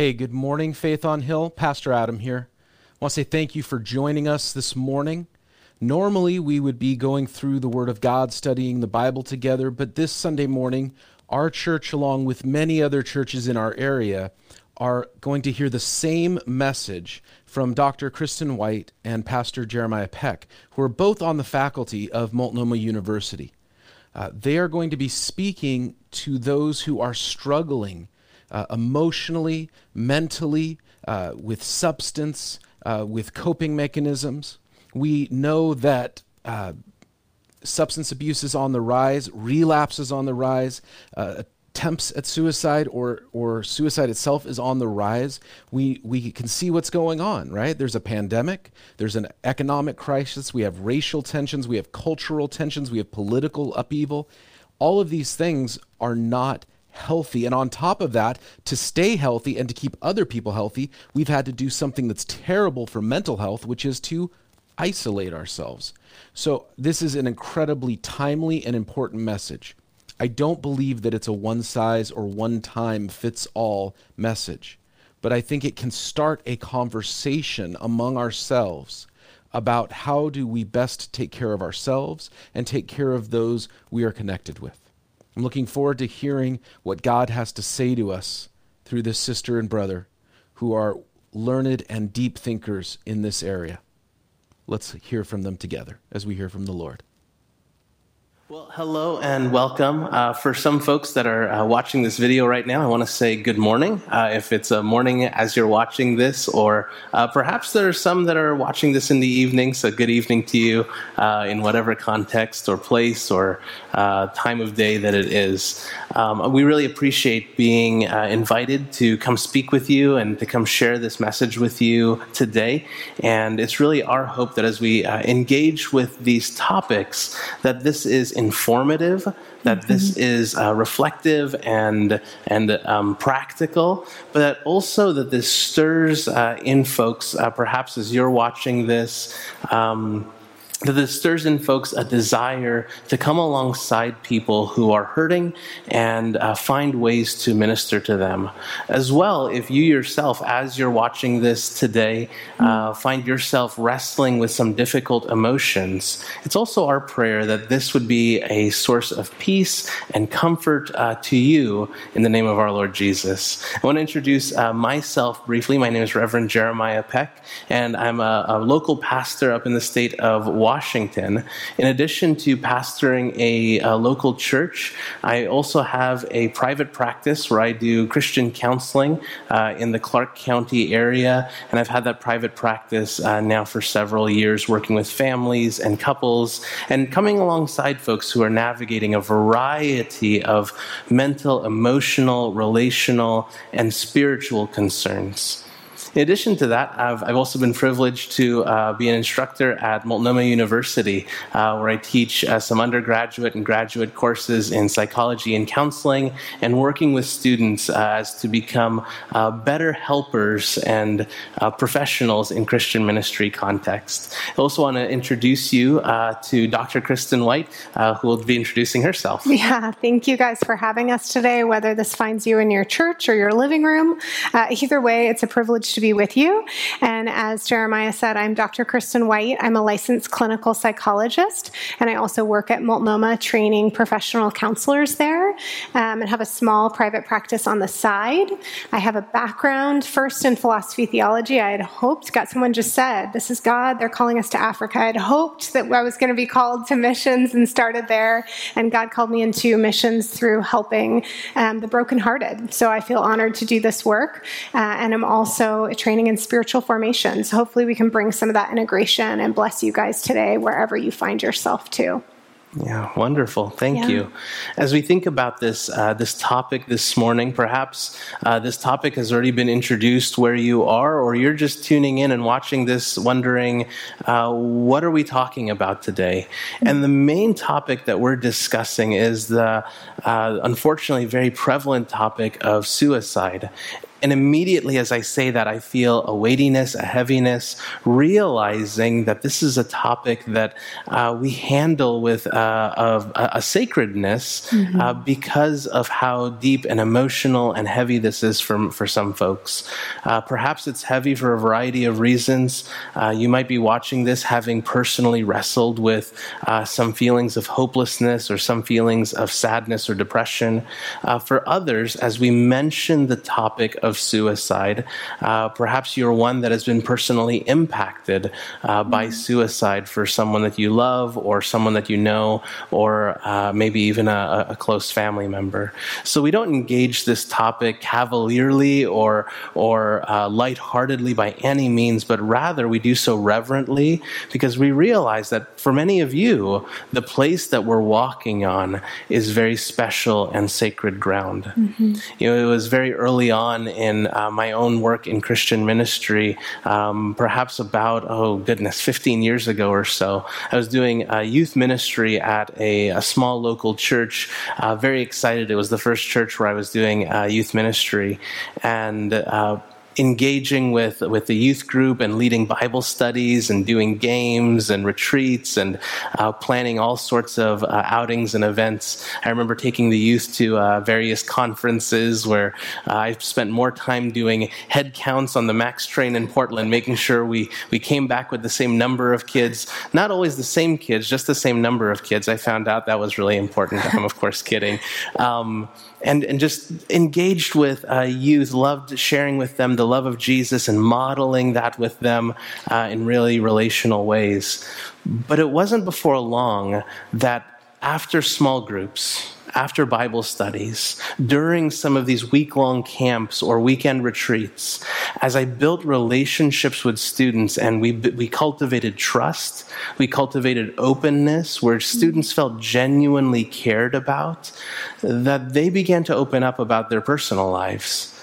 Hey, good morning, Faith on Hill. Pastor Adam here. I want to say thank you for joining us this morning. Normally, we would be going through the Word of God, studying the Bible together, but this Sunday morning, our church, along with many other churches in our area, are going to hear the same message from Dr. Kristen White and Pastor Jeremiah Peck, who are both on the faculty of Multnomah University. Uh, they are going to be speaking to those who are struggling uh, emotionally, mentally, uh, with substance, uh, with coping mechanisms. We know that uh, substance abuse is on the rise, relapse is on the rise, uh, attempts at suicide or or suicide itself is on the rise. We we can see what's going on, right? There's a pandemic, there's an economic crisis, we have racial tensions, we have cultural tensions, we have political upheaval. All of these things are not healthy. And on top of that, to stay healthy and to keep other people healthy, we've had to do something that's terrible for mental health, which is to isolate ourselves. So, this is an incredibly timely and important message. I don't believe that it's a one size or one time fits all message, but I think it can start a conversation among ourselves about how do we best take care of ourselves and take care of those we are connected with. I'm looking forward to hearing what God has to say to us through this sister and brother who are learned and deep thinkers in this area. Let's hear from them together as we hear from the Lord. Well, hello and welcome. Uh, for some folks that are uh, watching this video right now, I want to say good morning. Uh, if it's a morning as you're watching this, or uh, perhaps there are some that are watching this in the evening, so good evening to you uh, in whatever context or place or uh, time of day that it is. Um, we really appreciate being invited to come speak with you and to come share this message with you today. And it's really our hope that as we engage with these topics, that this is informative, that mm-hmm. this is uh, reflective and and um, practical, but that also that this stirs uh, in folks, uh, perhaps as you're watching this. Um, that this stirs in folks a desire to come alongside people who are hurting and uh, find ways to minister to them. As well, if you yourself, as you're watching this today, uh, find yourself wrestling with some difficult emotions, it's also our prayer that this would be a source of peace and comfort uh, to you in the name of our Lord Jesus. I want to introduce uh, myself briefly. My name is Reverend Jeremiah Peck, and I'm a, a local pastor up in the state of Washington. Washington. In addition to pastoring a, a, local church, I also have a private practice where I do Christian counseling uh, in the Clark County area. And I've had that private practice uh, now for several years, working with families and couples and coming alongside folks who are navigating a variety of mental, emotional, relational, and spiritual concerns. In addition to that, I've, I've also been privileged to uh, be an instructor at Multnomah University, uh, where I teach uh, some undergraduate and graduate courses in psychology and counseling, and working with students uh, as to become uh, better helpers and uh, professionals in Christian ministry context. I also want to introduce you to Dr. Kristen White, who will be introducing herself. Yeah, thank you guys for having us today, whether this finds you in your church or your living room. either way, it's a privilege to to be with you. And as Jeremiah said, I'm Dr. Kristen White. I'm a licensed clinical psychologist, and I also work at Multnomah training professional counselors there um, and have a small private practice on the side. I have a background first in philosophy theology. I had hoped, got someone just said, This is God, they're calling us to Africa. I had hoped that I was going to be called to missions and started there, and God called me into missions through helping um, the brokenhearted. So I feel honored to do this work, uh, and I'm also training in spiritual formation. So hopefully we can bring some of that integration and bless you guys today wherever you find yourself too. Yeah, wonderful. Thank yeah. you. As we think about this uh, this topic this morning, perhaps uh, this topic has already been introduced where you are, or you're just tuning in and watching this, wondering uh, what are we talking about today? And the main topic that we're discussing is the uh, unfortunately very prevalent topic of suicide. And immediately as I say that, I feel a weightiness, a heaviness, realizing that this is a topic that uh, we handle with uh, a, a, sacredness mm-hmm. uh, because of how deep and emotional and heavy this is for, for some folks. Uh, perhaps it's heavy for a variety of reasons. Uh, you might be watching this having personally wrestled with uh, some feelings of hopelessness or some feelings of sadness or depression. for others, as we mention the topic of of suicide. Uh, perhaps you're one that has been personally impacted uh, by mm-hmm. suicide for someone that you love or someone that you know, or uh, maybe even a, a, close family member. So we don't engage this topic cavalierly or or uh, lightheartedly by any means, but rather we do so reverently because we realize that for many of you, the place that we're walking on is very special and sacred ground. Mm-hmm. You know, it was very early on in uh, my own work in Christian ministry, um, perhaps about, oh goodness, 15 years ago or so. I was doing youth ministry at a, a small local church. Uh, very excited. It was the first church where I was doing uh, youth ministry. And uh, engaging with with the youth group and leading Bible studies and doing games and retreats and uh, planning all sorts of uh, outings and events. I remember taking the youth to uh, various conferences where uh, I spent more time doing head counts on the Max train in Portland, making sure we we came back with the same number of kids. Not always the same kids, just the same number of kids. I found out that was really important. I'm of course kidding. Um, and, and just engaged with uh, youth, loved sharing with them the love of Jesus and modeling that with them uh, in really relational ways. But it wasn't before long that after small groups, after Bible studies, during some of these week long camps or weekend retreats, as I built relationships with students and we, we cultivated trust, we cultivated openness where students felt genuinely cared about, that they began to open up about their personal lives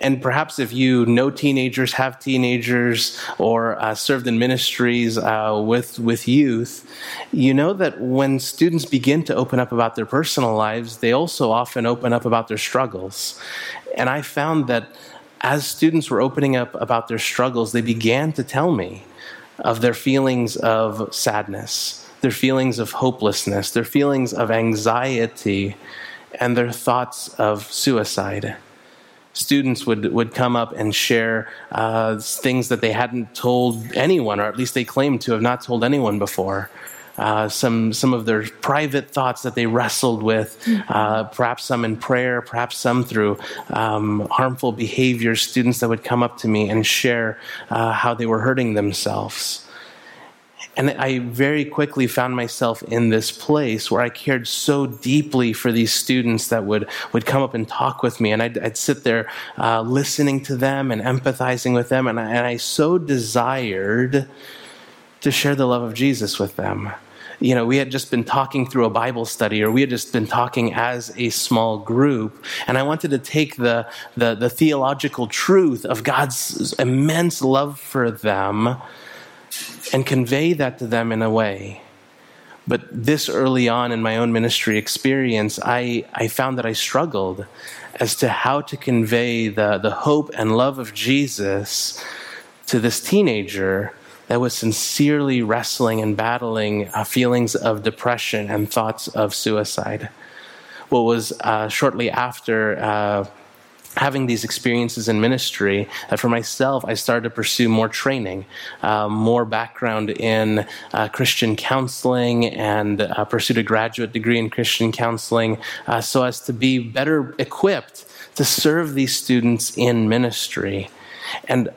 and perhaps if you know teenagers, have teenagers, or uh, served in ministries uh, with with youth, you know that when students begin to open up about their personal lives, they also often open up about their struggles. And I found that as students were opening up about their struggles, they began to tell me of their feelings of sadness, their feelings of hopelessness, their feelings of anxiety, and their thoughts of suicide students would, would come up and share uh, things that they hadn't told anyone, or at least they claimed to have not told anyone before. Uh, some some of their private thoughts that they wrestled with, uh, perhaps some in prayer, perhaps some through um, harmful behaviors. Students that would come up to me and share uh, how they were hurting themselves. And I very quickly found myself in this place where I cared so deeply for these students that would, would come up and talk with me. And I'd, I'd sit there uh, listening to them and empathizing with them. And I, and I so desired to share the love of Jesus with them you know, we had just been talking through a Bible study or we had just been talking as a small group. And I wanted to take the, the, the theological truth of God's immense love for them and convey that to them in a way. But this early on in my own ministry experience, I, I found that I struggled as to how to convey the, the hope and love of Jesus to this teenager that was sincerely wrestling and battling uh, feelings of depression and thoughts of suicide. What was uh, shortly after uh, having these experiences in ministry that for myself i started to pursue more training uh, more background in uh, christian counseling and uh, pursued a graduate degree in christian counseling uh, so as to be better equipped to serve these students in ministry and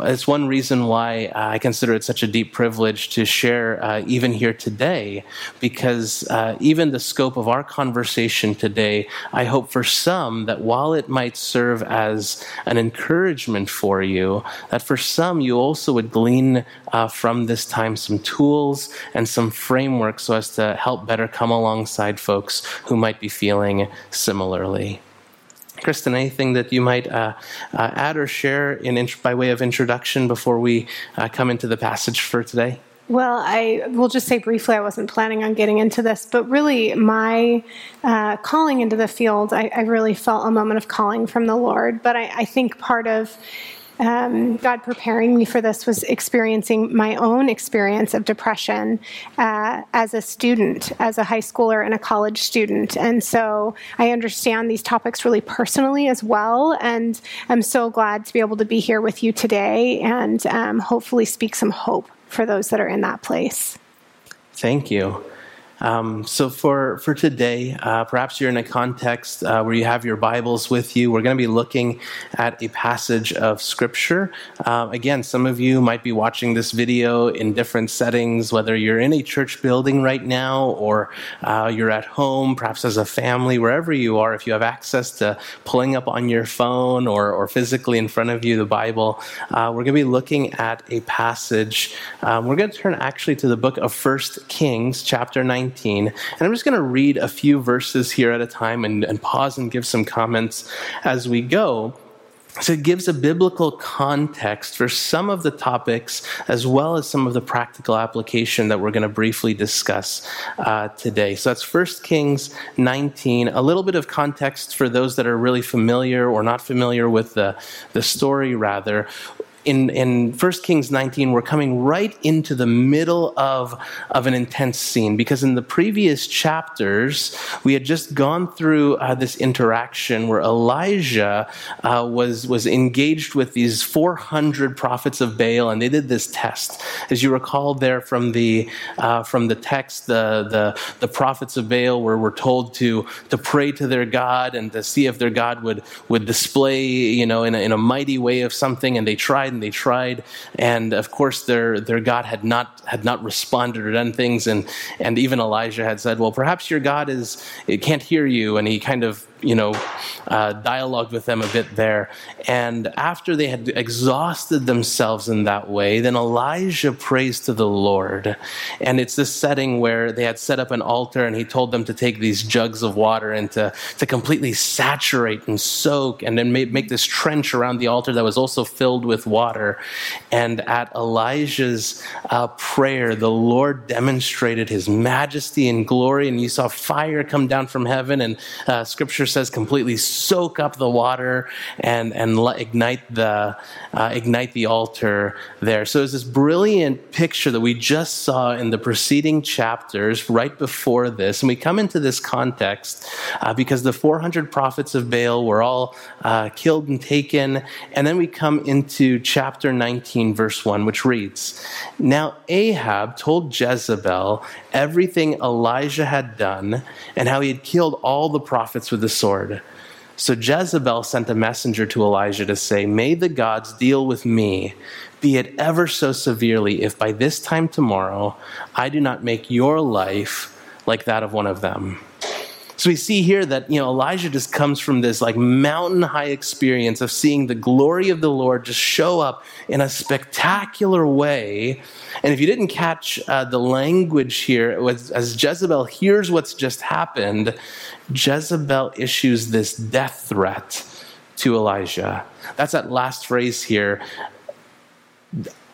it's one reason why I consider it such a deep privilege to share uh, even here today, because uh, even the scope of our conversation today, I hope for some that while it might serve as an encouragement for you, that for some you also would glean uh, from this time some tools and some frameworks so as to help better come alongside folks who might be feeling similarly. Kristen, anything that you might uh, uh, add or share in, by way of introduction before we uh, come into the passage for today? Well, I will just say briefly, I wasn't planning on getting into this, but really, my uh, calling into the field, I, I, really felt a moment of calling from the Lord. But I, I think part of um, God preparing me for this was experiencing my own experience of depression uh, as a student, as a high schooler and a college student. And so I understand these topics really personally as well. And I'm so glad to be able to be here with you today and um, hopefully speak some hope for those that are in that place. Thank you. Um, so for for today, uh, perhaps you're in a context uh, where you have your Bibles with you. We're going to be looking at a passage of Scripture. Uh, again, some of you might be watching this video in different settings, whether you're in a church building right now or uh, you're at home, perhaps as a family, wherever you are. If you have access to pulling up on your phone or or physically in front of you the Bible, uh, we're going to be looking at a passage. Um, we're going to turn actually to the book of First Kings, chapter 19. 19. And I'm just going to read a few verses here at a time and, and pause and give some comments as we go. So it gives a biblical context for some of the topics as well as some of the practical application that we're going to briefly discuss uh, today. So that's 1 Kings 19. A little bit of context for those that are really familiar or not familiar with the, the story, rather in, in 1 Kings 19, we're coming right into the middle of, of an intense scene because in the previous chapters, we had just gone through uh, this interaction where Elijah uh, was, was engaged with these 400 prophets of Baal and they did this test. As you recall there from the, uh, from the text, the, the, the prophets of Baal were, were told to, to pray to their God and to see if their God would, would display, you know, in a, in a mighty way of something and they tried tried and they tried, and of course their their God had not had not responded or done things, and and even Elijah had said, well, perhaps your God is it can't hear you, and he kind of you know, uh, dialogued with them a bit there. And after they had exhausted themselves in that way, then Elijah prays to the Lord. And it's this setting where they had set up an altar and he told them to take these jugs of water and to, to completely saturate and soak and then make, this trench around the altar that was also filled with water. And at Elijah's uh, prayer, the Lord demonstrated his majesty and glory, and you saw fire come down from heaven. And uh, scripture says completely soak up the water and, and ignite, the, uh, ignite the altar there. So it's this brilliant picture that we just saw in the preceding chapters right before this. And we come into this context uh, because the 400 prophets of Baal were all uh, killed and taken. And then we come into chapter 19, verse 1, which reads Now Ahab told Jezebel everything Elijah had done and how he had killed all the prophets with the sword. So Jezebel sent a messenger to Elijah to say, May the gods deal with me, be it ever so severely, if by this time tomorrow I do not make your life like that of one of them. So we see here that, you know, Elijah just comes from this like mountain high experience of seeing the glory of the Lord just show up in a spectacular way. And if you didn't catch uh, the language here, was, as Jezebel hears what's just happened, Jezebel issues this death threat to Elijah. That's that last phrase here.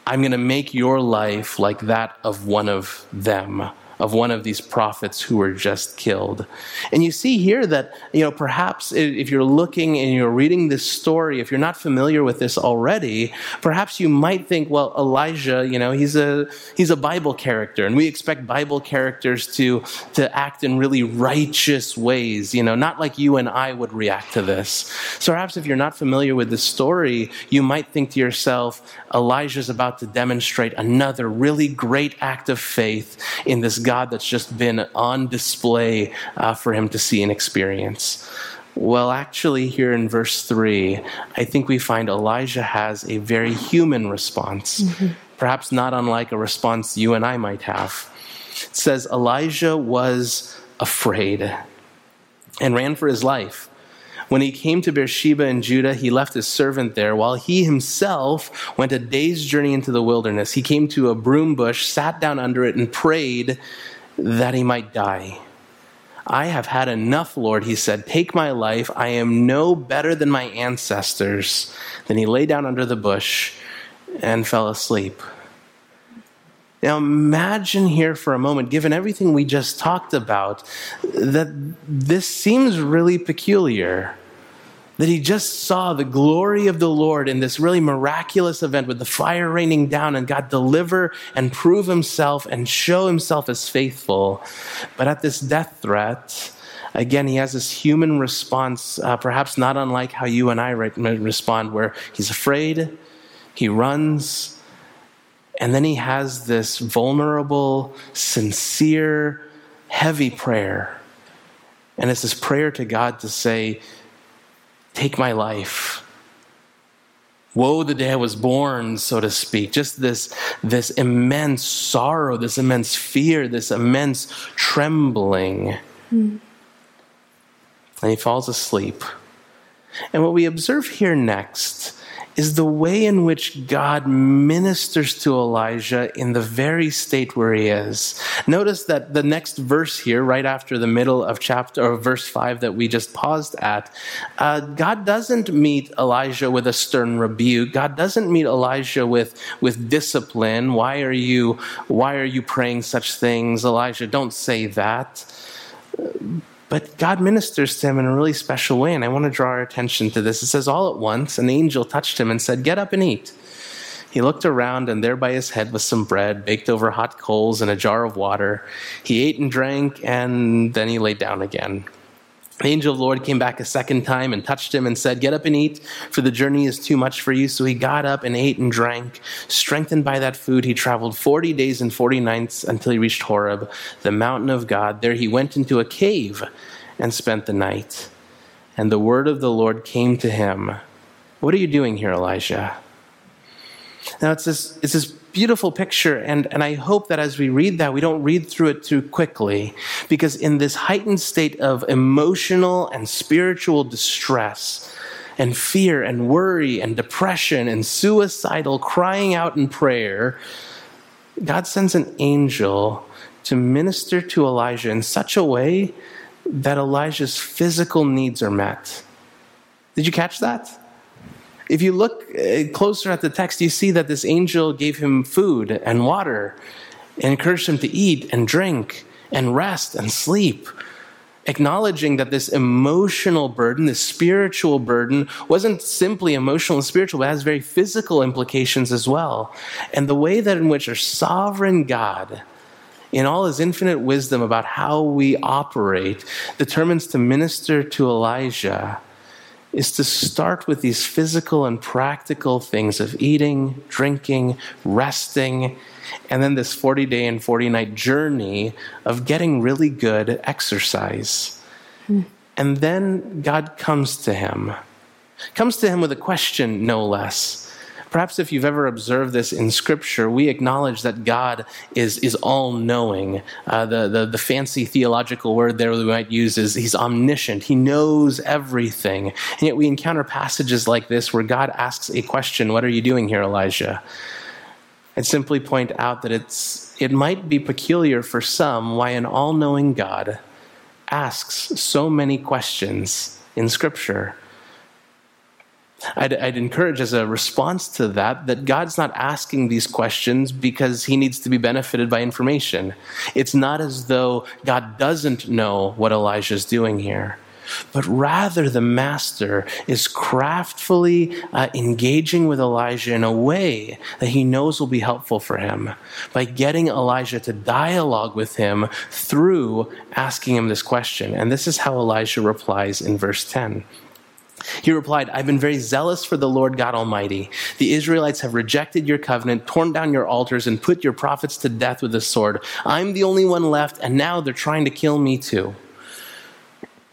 I'm going to make your life like that of one of them of one of these prophets who were just killed. And you see here that, you know, perhaps if you're looking and you're reading this story, if you're not familiar with this already, perhaps you might think, well, Elijah, you know, he's a he's a Bible character, and we expect Bible characters to to act in really righteous ways, you know, not like you and I would react to this. So perhaps if you're not familiar with the story, you might think to yourself, Elijah's about to demonstrate another really great act of faith in this God that's just been on display uh, for him to see and experience? Well, actually, here in verse 3, I think we find Elijah has a very human response, mm-hmm. perhaps not unlike a response you and I might have. It says, Elijah was afraid and ran for his life. When he came to Beersheba in Judah, he left his servant there, while he himself went a day's journey into the wilderness. He came to a broom bush, sat down under it, and prayed that he might die. I have had enough, Lord, he said. Take my life. I am no better than my ancestors. Then he lay down under the bush and fell asleep. Now, imagine here for a moment, given everything we just talked about, that this seems really peculiar. That he just saw the glory of the Lord in this really miraculous event with the fire raining down and God deliver and prove himself and show himself as faithful. But at this death threat, again, he has this human response, uh, perhaps not unlike how you and I respond, where he's afraid, he runs, and then he has this vulnerable, sincere, heavy prayer. And it's this prayer to God to say, Take my life. Woe the day I was born, so to speak. Just this, this immense sorrow, this immense fear, this immense trembling. Mm. And he falls asleep. And what we observe here next is the way in which God ministers to Elijah in the very state where he is. Notice that the next verse here, right after the middle of chapter or verse 5 that we just paused at, uh, God doesn't meet Elijah with a stern rebuke. God doesn't meet Elijah with, with discipline. Why are you why are you praying such things? Elijah, don't say that. But God ministers to him in a really special way, and I want to draw our attention to this. It says, All at once, an angel touched him and said, Get up and eat. He looked around, and there by his head was some bread baked over hot coals and a jar of water. He ate and drank, and then he lay down again. The angel of the Lord came back a second time and touched him and said, Get up and eat, for the journey is too much for you. So he got up and ate and drank. Strengthened by that food, he traveled 40 days and 40 nights until he reached Horeb, the mountain of God. There he went into a cave and spent the night. And the word of the Lord came to him What are you doing here, Elijah? Now it's this, it's this beautiful picture. And, and I hope that as we read that, we don't read through it too quickly. Because in this heightened state of emotional and spiritual distress, and fear and worry and depression and suicidal crying out in prayer, God sends an angel to minister to Elijah in such a way that Elijah's physical needs are met. Did you catch that? If you look uh, closer at the text, you see that this angel gave him food and water, and encouraged him to eat and drink and rest and sleep, acknowledging that this emotional burden, this spiritual burden, wasn't simply emotional and spiritual, but has very physical implications as well. And the way that in which our sovereign God, in all his infinite wisdom about how we operate, determines to minister to Elijah is to start with these physical and practical things of eating, drinking, resting, and then this 40 day and 40 night journey of getting really good exercise. And then God comes to him, comes to him with a question, no less. Perhaps if you've ever observed this in Scripture, we acknowledge that God is, is all knowing. Uh, the, the, the fancy theological word there we might use is He's omniscient. He knows everything. And yet we encounter passages like this where God asks a question What are you doing here, Elijah? And simply point out that it's, it might be peculiar for some why an all knowing God asks so many questions in Scripture. I'd, I'd, encourage as a response to that that God's not asking these questions because he needs to be benefited by information. It's not as though God doesn't know what Elijah's doing here. But rather, the master is craftfully uh, engaging with Elijah in a way that he knows will be helpful for him by getting Elijah to dialogue with him through asking him this question. And this is how Elijah replies in verse 10. He replied, I've been very zealous for the Lord God Almighty. The Israelites have rejected your covenant, torn down your altars, and put your prophets to death with the sword. I'm the only one left, and now they're trying to kill me too.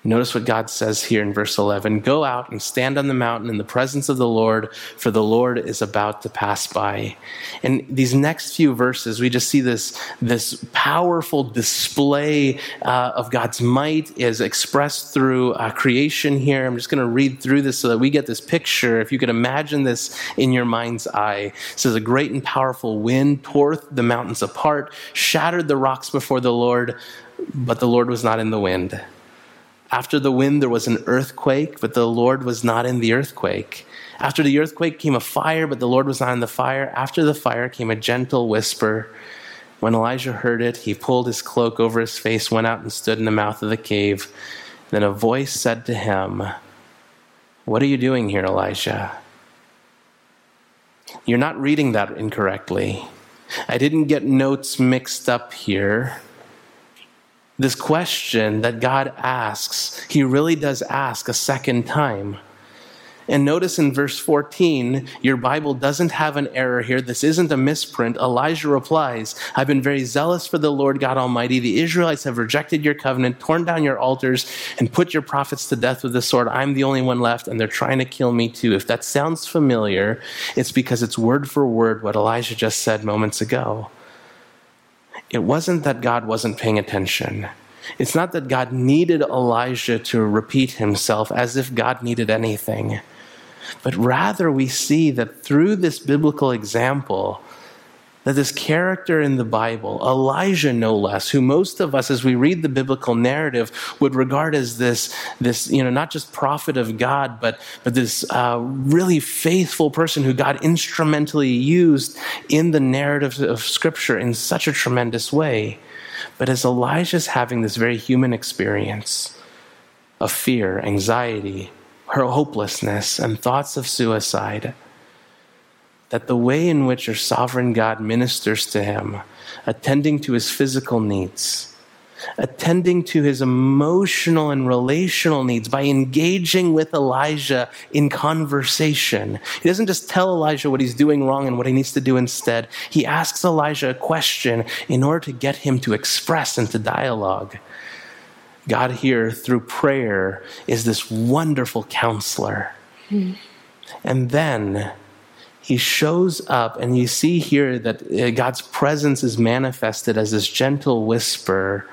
Notice what God says here in verse 11 Go out and stand on the mountain in the presence of the Lord, for the Lord is about to pass by. In these next few verses, we just see this, this powerful display uh, of God's might is expressed through uh, creation here. I'm just going to read through this so that we get this picture. If you could imagine this in your mind's eye, it says, A great and powerful wind tore the mountains apart, shattered the rocks before the Lord, but the Lord was not in the wind. After the wind, there was an earthquake, but the Lord was not in the earthquake. After the earthquake came a fire, but the Lord was not in the fire. After the fire came a gentle whisper. When Elijah heard it, he pulled his cloak over his face, went out and stood in the mouth of the cave. Then a voice said to him, What are you doing here, Elijah? You're not reading that incorrectly. I didn't get notes mixed up here. This question that God asks, He really does ask a second time. And notice in verse 14, your Bible doesn't have an error here. This isn't a misprint. Elijah replies, I've been very zealous for the Lord God Almighty. The Israelites have rejected your covenant, torn down your altars, and put your prophets to death with the sword. I'm the only one left, and they're trying to kill me too. If that sounds familiar, it's because it's word for word what Elijah just said moments ago. It wasn't that God wasn't paying attention. It's not that God needed Elijah to repeat himself as if God needed anything. But rather, we see that through this biblical example, that this character in the Bible, Elijah no less, who most of us, as we read the biblical narrative, would regard as this, this you know, not just prophet of God, but, but this uh, really faithful person who God instrumentally used in the narrative of Scripture in such a tremendous way. But as Elijah's having this very human experience of fear, anxiety, her hopelessness and thoughts of suicide, that the way in which her sovereign God ministers to him, attending to his physical needs, attending to his emotional and relational needs by engaging with Elijah in conversation. He doesn't just tell Elijah what he's doing wrong and what he needs to do instead. He asks Elijah a question in order to get him to express into dialogue. God here, through prayer, is this wonderful counselor. Mm. And then he shows up, and you see here that uh, God's presence is manifested as this gentle whisper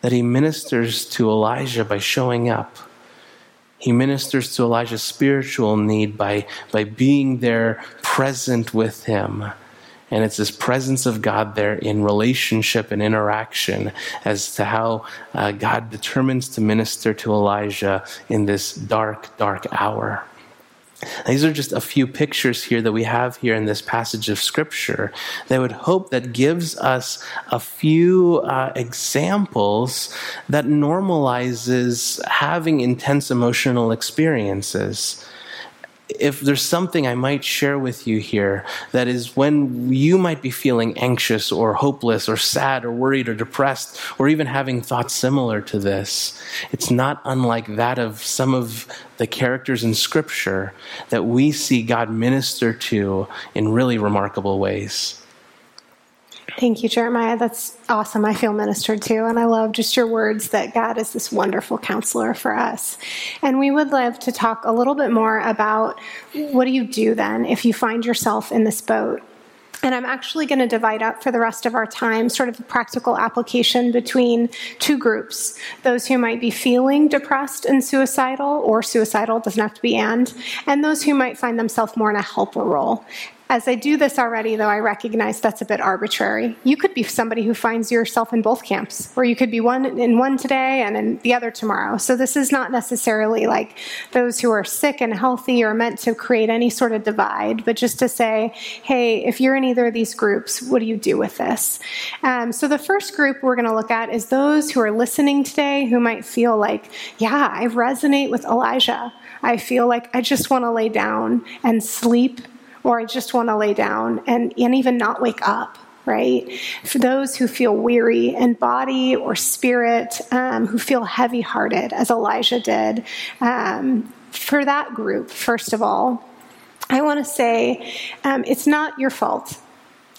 that he ministers to Elijah by showing up. He ministers to Elijah's spiritual need by, by being there present with him. And it's this presence of God there in relationship and interaction as to how uh, God determines to minister to Elijah in this dark, dark hour. These are just a few pictures here that we have here in this passage of Scripture that would hope that gives us a few uh, examples that normalizes having intense emotional experiences if there's something I might share with you here, that is when you might be feeling anxious or hopeless or sad or worried or depressed or even having thoughts similar to this, it's not unlike that of some of the characters in Scripture that we see God minister to in really remarkable ways. Thank you, Jeremiah. That's awesome. I feel ministered to, and I love just your words that God is this wonderful counselor for us. And we would love to talk a little bit more about what do you do then if you find yourself in this boat? And I'm actually going to divide up for the rest of our time sort of the practical application between two groups those who might be feeling depressed and suicidal, or suicidal, doesn't have to be and, and those who might find themselves more in a helper role. As I do this already, though, I recognize that's a bit arbitrary. You could be somebody who finds yourself in both camps, or you could be one in one today and in the other tomorrow. So this is not necessarily like those who are sick and healthy are meant to create any sort of divide, but just to say, hey, if you're in either of these groups, what do you do with this? Um, so the first group we're going to look at is those who are listening today who might feel like, yeah, I resonate with Elijah. I feel like I just want to lay down and sleep or I just want to lay down and, and even not wake up right? For those who feel weary in body or spirit, um, who feel heavy hearted, as Elijah did, um, for that group, first of all, I want to say um, it's not your fault.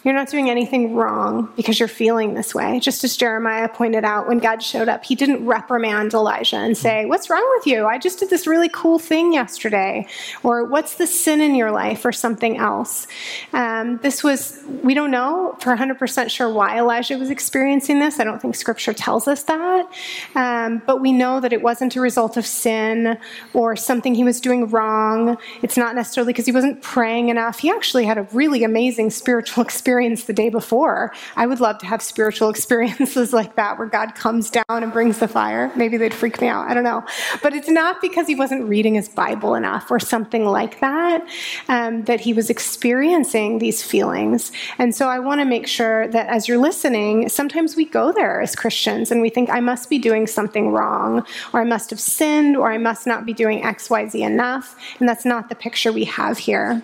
You're not doing anything wrong because you're feeling this way. Just as Jeremiah pointed out, when God showed up, he didn't reprimand Elijah and say, What's wrong with you? I just did this really cool thing yesterday. Or, What's the sin in your life? Or something else. Um, this was, we don't know for 100% sure why Elijah was experiencing this. I don't think scripture tells us that. Um, but we know that it wasn't a result of sin or something he was doing wrong. It's not necessarily because he wasn't praying enough. He actually had a really amazing spiritual experience the day before. I would love to have spiritual experiences like that where God comes down and brings the fire. Maybe they'd freak me out. I don't know. But it's not because he wasn't reading his Bible enough or something like that um, that he was experiencing these feelings. And so I want to make sure that as you're listening, sometimes we go there as Christians and we think, I must be doing something wrong, or I must have sinned, or I must not be doing XYZ enough. And that's not the picture we have here.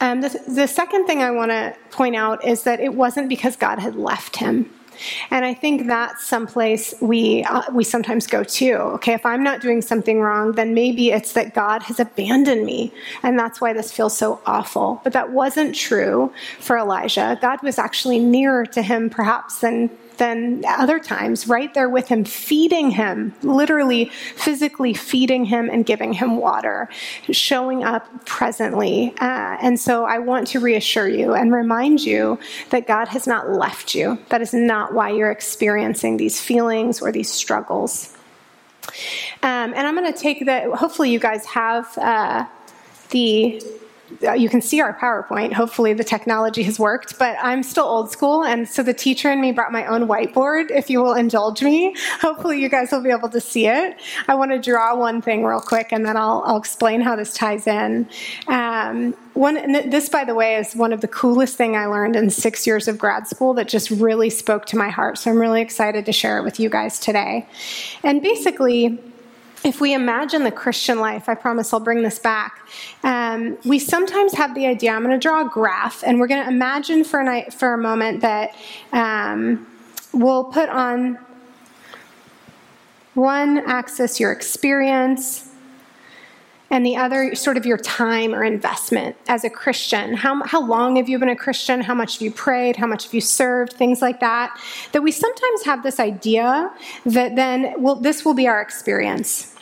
Um, the, the second thing I want to point out is that it wasn't because God had left him. And I think that's someplace we uh, we sometimes go to. Okay, if I'm not doing something wrong, then maybe it's that God has abandoned me, and that's why this feels so awful. But that wasn't true for Elijah. God was actually nearer to him, perhaps, than than other times, right there with him, feeding him, literally physically feeding him and giving him water, showing up presently. Uh, and so I want to reassure you and remind you that God has not left you. That is not why you're experiencing these feelings or these struggles. Um, and I'm going to take that, hopefully, you guys have uh, the you can see our PowerPoint. Hopefully, the technology has worked, but I'm still old school, and so the teacher and me brought my own whiteboard. If you will indulge me, hopefully, you guys will be able to see it. I want to draw one thing real quick, and then I'll, I'll explain how this ties in. Um, one, this, by the way, is one of the coolest thing I learned in six years of grad school that just really spoke to my heart. So I'm really excited to share it with you guys today. And basically, if we imagine the Christian life, I promise I'll bring this back. Um, we sometimes have the idea. I'm going to draw a graph, and we're going to imagine for a night, for a moment that um, we'll put on one axis your experience, and the other sort of your time or investment as a Christian. How, how long have you been a Christian? How much have you prayed? How much have you served? Things like that. That we sometimes have this idea that then, well, this will be our experience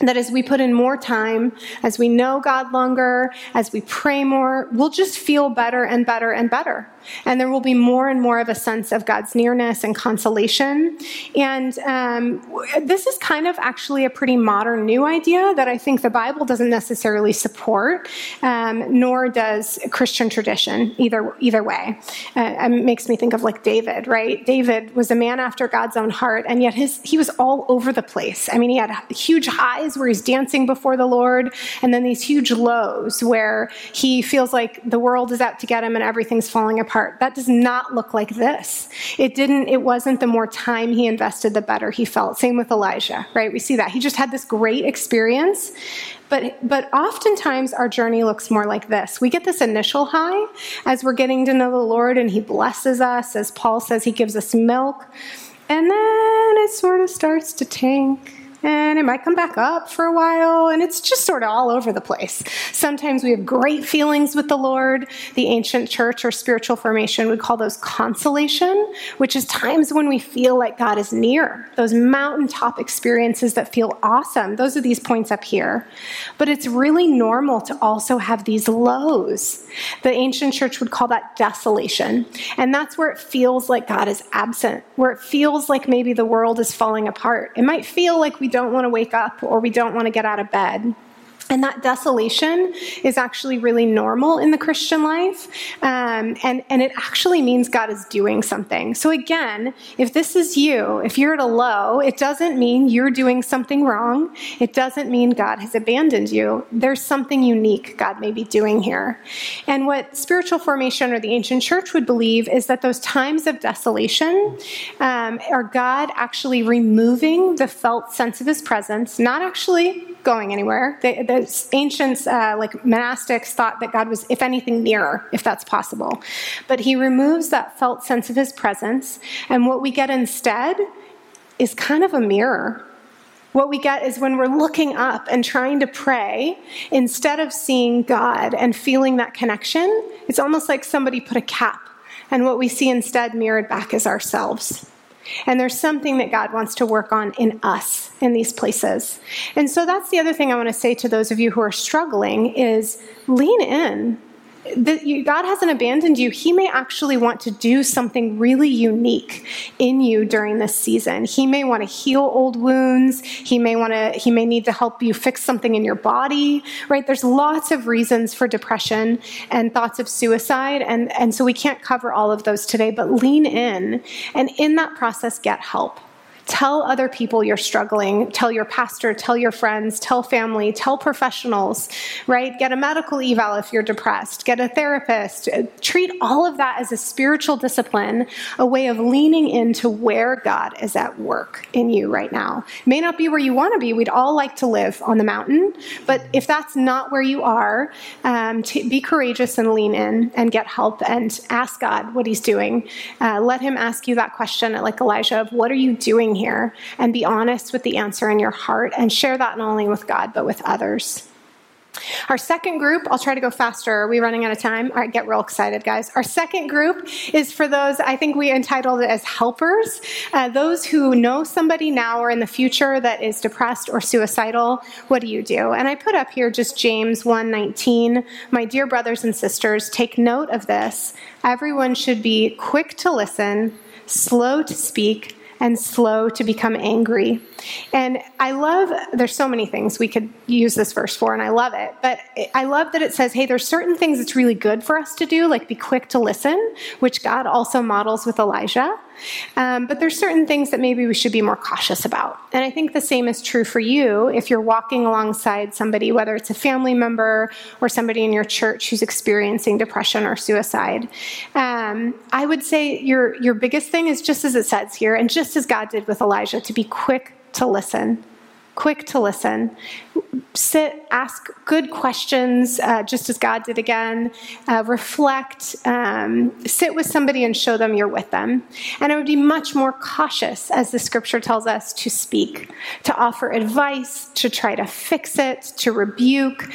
that as we put in more time, as we know God longer, as we pray more, we'll just feel better and better and better. And there will be more and more of a sense of God's nearness and consolation. And um, this is kind of actually a pretty modern new idea that I think the Bible doesn't necessarily support, um, nor does Christian tradition, either, either way. Uh, it makes me think of like David, right? David was a man after God's own heart, and yet his, he was all over the place. I mean, he had huge highs where he's dancing before the Lord, and then these huge lows where he feels like the world is out to get him and everything's falling apart That does not look like this. It didn't, it wasn't the more time he invested, the better he felt. Same with Elijah, right? We see that. He just had this great experience. But, but oftentimes our journey looks more like this. We get this initial high as we're getting to know the Lord and he blesses us. As Paul says, he gives us milk. And then it sort of starts to tank and it might come back up for a while, and it's just sort of all over the place. Sometimes we have great feelings with the Lord. The ancient church or spiritual formation would call those consolation, which is times when we feel like God is near, those mountaintop experiences that feel awesome. Those are these points up here. But it's really normal to also have these lows. The ancient church would call that desolation. And that's where it feels like God is absent, where it feels like maybe the world is falling apart. It might feel like we don't want to wake up or we don't want to get out of bed. And that desolation is actually really normal in the Christian life. Um, and, and it actually means God is doing something. So, again, if this is you, if you're at a low, it doesn't mean you're doing something wrong. It doesn't mean God has abandoned you. There's something unique God may be doing here. And what spiritual formation or the ancient church would believe is that those times of desolation um, are God actually removing the felt sense of his presence, not actually going anywhere. The, the ancients, uh, like monastics, thought that God was, if anything, nearer, if that's possible. But he removes that felt sense of his presence, and what we get instead is kind of a mirror. What we get is when we're looking up and trying to pray, instead of seeing God and feeling that connection, it's almost like somebody put a cap, and what we see instead mirrored back is ourselves. And there's something that God wants to work on in us in these places. And so that's the other thing I want to say to those of you who are struggling is lean in that you, God hasn't abandoned you. He may actually want to do something really unique in you during this season. He may want to heal old wounds. He may want to, he may need to help you fix something in your body, right? There's lots of reasons for depression and thoughts of suicide. And, and so we can't cover all of those today, but lean in and in that process, get help. Tell other people you're struggling. Tell your pastor, tell your friends, tell family, tell professionals, right? Get a medical eval if you're depressed, get a therapist. Treat all of that as a spiritual discipline, a way of leaning into where God is at work in you right now. It may not be where you want to be. We'd all like to live on the mountain, but if that's not where you are, um, be courageous and lean in and get help and ask God what He's doing. Uh, let Him ask you that question, like Elijah, of what are you doing here and be honest with the answer in your heart and share that not only with God, but with others. Our second group, I'll try to go faster. Are we running out of time? All right, get real excited, guys. Our second group is for those, I think we entitled it as helpers, uh, those who know somebody now or in the future that is depressed or suicidal. What do you do? And I put up here just James 1:19. My dear brothers and sisters, take note of this. Everyone should be quick to listen, slow to speak, and slow to become angry. And I love, there's so many things we could use this verse for, and I love it. But I love that it says, hey, there's certain things that's really good for us to do, like be quick to listen, which God also models with Elijah. Um, but there's certain things that maybe we should be more cautious about. And I think the same is true for you if you're walking alongside somebody, whether it's a family member or somebody in your church who's experiencing depression or suicide. Um, I would say your, your biggest thing is just as it says here, and just as God did with Elijah, to be quick to listen quick to listen. Sit, ask good questions, uh, just as God did again. Uh, reflect, um, sit with somebody and show them you're with them. And I would be much more cautious, as the scripture tells us, to speak, to offer advice, to try to fix it, to rebuke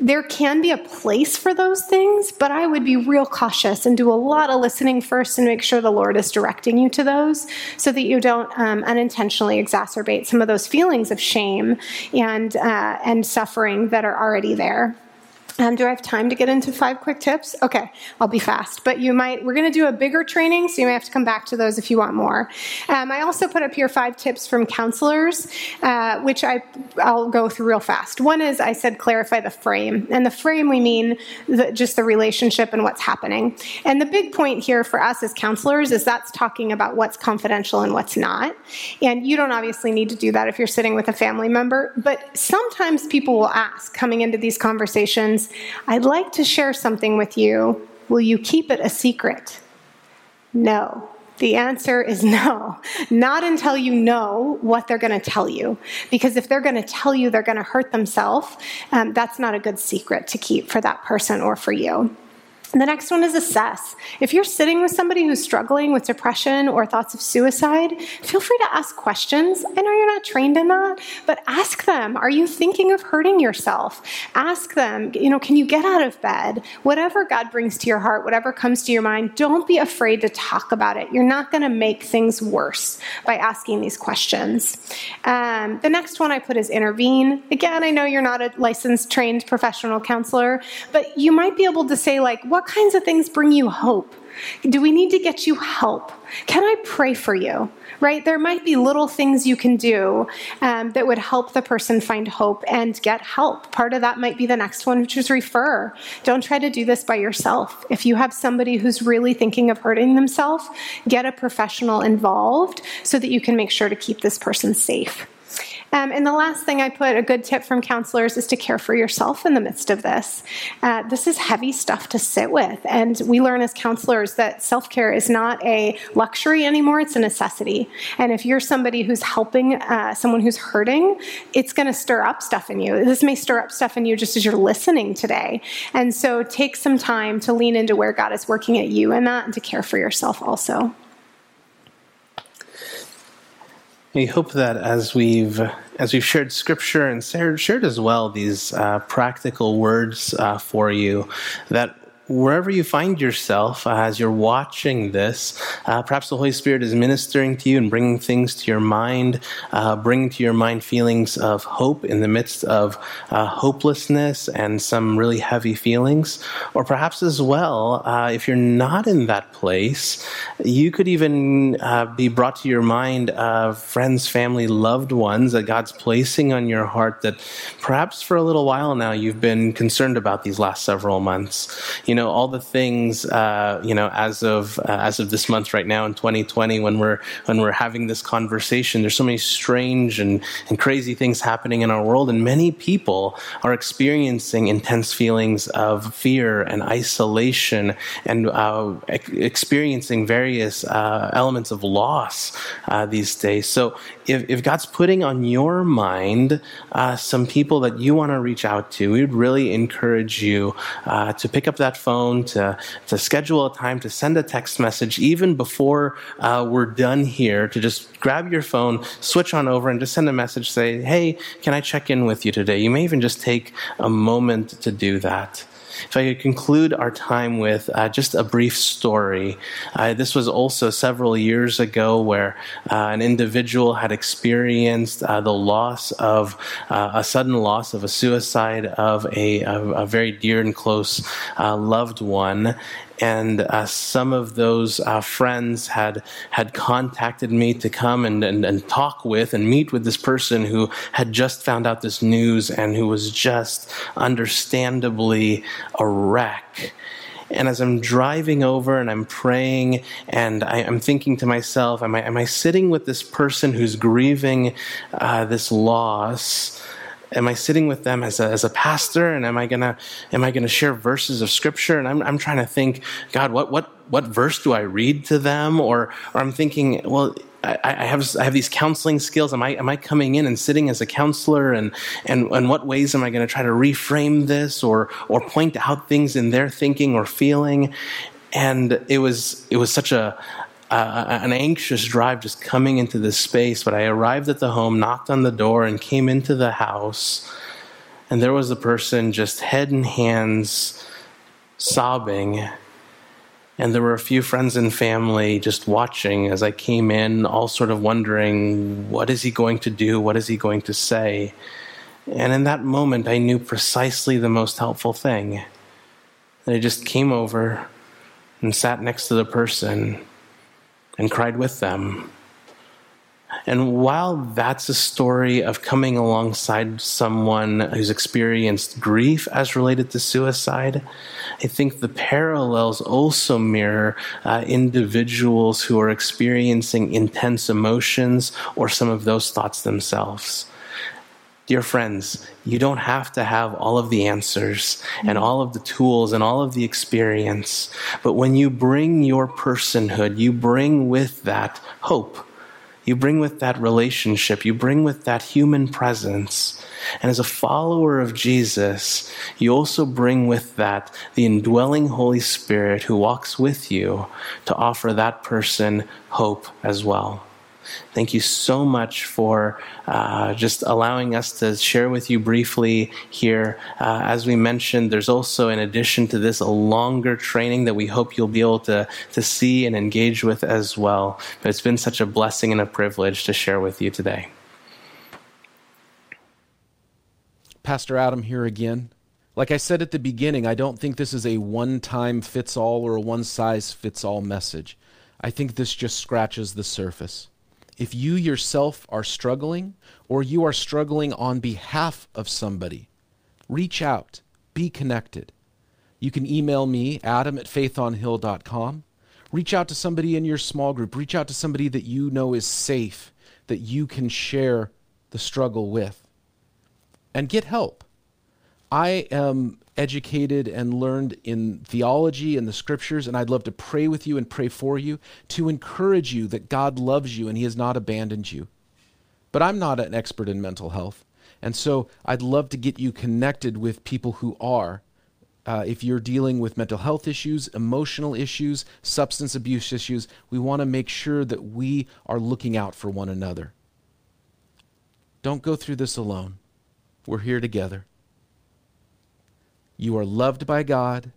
there can be a place for those things, but I would be real cautious and do a lot of listening first and make sure the Lord is directing you to those so that you don't um, unintentionally exacerbate some of those feelings of shame and, uh, and suffering that are already there. Um, do I have time to get into five quick tips? Okay, I'll be fast. But you might, we're going to do a bigger training, so you may have to come back to those if you want more. Um, I also put up here five tips from counselors, uh, which I, I'll go through real fast. One is I said clarify the frame. And the frame, we mean the, just the relationship and what's happening. And the big point here for us as counselors is that's talking about what's confidential and what's not. And you don't obviously need to do that if you're sitting with a family member, but sometimes people will ask coming into these conversations, I'd like to share something with you. Will you keep it a secret? No. The answer is no. Not until you know what they're going to tell you. Because if they're going to tell you they're going to hurt themselves, um, that's not a good secret to keep for that person or for you. The next one is assess. If you're sitting with somebody who's struggling with depression or thoughts of suicide, feel free to ask questions. I know you're not trained in that, but ask them, are you thinking of hurting yourself? Ask them, you know, can you get out of bed? Whatever God brings to your heart, whatever comes to your mind, don't be afraid to talk about it. You're not going to make things worse by asking these questions. Um, the next one I put is intervene. Again, I know you're not a licensed, trained professional counselor, but you might be able to say, like, what what kinds of things bring you hope? Do we need to get you help? Can I pray for you? Right? There might be little things you can do um, that would help the person find hope and get help. Part of that might be the next one, which is refer. Don't try to do this by yourself. If you have somebody who's really thinking of hurting themselves, get a professional involved so that you can make sure to keep this person safe. Um, and the last thing I put, a good tip from counselors, is to care for yourself in the midst of this. Uh, this is heavy stuff to sit with. And we learn as counselors that self care is not a luxury anymore, it's a necessity. And if you're somebody who's helping uh, someone who's hurting, it's going to stir up stuff in you. This may stir up stuff in you just as you're listening today. And so take some time to lean into where God is working at you in that and to care for yourself also. We hope that as we've as we've shared scripture and shared, as well these uh, practical words uh, for you, that wherever you find yourself uh, as you're watching this, uh, perhaps the Holy Spirit is ministering to you and bringing things to your mind, uh, bringing to your mind feelings of hope in the midst of uh, hopelessness and some really heavy feelings. Or perhaps as well, uh, if you're not in that place, you could even uh, be brought to your mind friends, family, loved ones that God's placing on your heart that perhaps for a little while now you've been concerned about these last several months. You know, all the things, uh, you know, as of uh, as of this month right now in 2020, when we're when we're having this conversation, there's so many strange and, and crazy things happening in our world, and many people are experiencing intense feelings of fear and isolation and uh, experiencing various uh, elements of loss uh, these days. So if, if God's putting on your mind uh, some people that you want to reach out to, we would really encourage you uh, to pick up that phone, to, to schedule a time, to send a text message, even before uh, we're done here, to just grab your phone, switch on over, and just send a message, say, hey, can I check in with you today? You may even just take a moment to do that. If I could conclude our time with uh, just a brief story. Uh, this was also several years ago where uh, an individual had experienced uh, the loss of uh, a sudden loss of a suicide of a, a, very dear and close uh, loved one and uh, some of those uh, friends had had contacted me to come and, and, and talk with and meet with this person who had just found out this news and who was just understandably a wreck. And as I'm driving over and I'm praying and I, am thinking to myself, am I, am I sitting with this person who's grieving uh, this loss? Am I sitting with them as a, as a pastor? And am I gonna am I gonna share verses of scripture? And I'm I'm trying to think God what what what verse do I read to them? Or or I'm thinking well I, I have I have these counseling skills. Am I am I coming in and sitting as a counselor? And and and what ways am I going to try to reframe this or or point out things in their thinking or feeling? And it was it was such a uh, an anxious drive just coming into this space. But I arrived at the home, knocked on the door, and came into the house. And there was a person just head and hands sobbing. And there were a few friends and family just watching as I came in, all sort of wondering, what is he going to do? What is he going to say? And in that moment, I knew precisely the most helpful thing. And I just came over and sat next to the person and cried with them. And while that's a story of coming alongside someone who's experienced grief as related to suicide, I think the parallels also mirror uh, individuals who are experiencing intense emotions or some of those thoughts themselves. Dear friends, you don't have to have all of the answers and mm. all of the tools and all of the experience. But when you bring your personhood, you bring with that hope. You bring with that relationship. You bring with that human presence. And as a follower of Jesus, you also bring with that the indwelling Holy Spirit who walks with you to offer that person hope as well. Thank you so much for uh, just allowing us to share with you briefly here. Uh, as we mentioned, there's also, in addition to this, a longer training that we hope you'll be able to, to see and engage with as well. But it's been such a blessing and a privilege to share with you today. Pastor Adam here again. Like I said at the beginning, I don't think this is a one time fits all or a one size fits all message. I think this just scratches the surface. If you yourself are struggling or you are struggling on behalf of somebody, reach out, be connected. You can email me, adam at faithonhill.com. Reach out to somebody in your small group. Reach out to somebody that you know is safe, that you can share the struggle with, and get help. I am educated and learned in theology and the scriptures, and I'd love to pray with you and pray for you to encourage you that God loves you and He has not abandoned you. But I'm not an expert in mental health. And so I'd love to get you connected with people who are. Uh, if you're dealing with mental health issues, emotional issues, substance abuse issues, we want to make sure that we are looking out for one another. Don't go through this alone. We're here together. You are loved by God.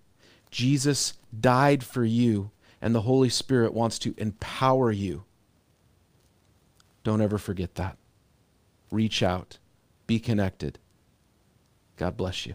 Jesus died for you, and the Holy Spirit wants to empower you. Don't ever forget that. Reach out, be connected. God bless you.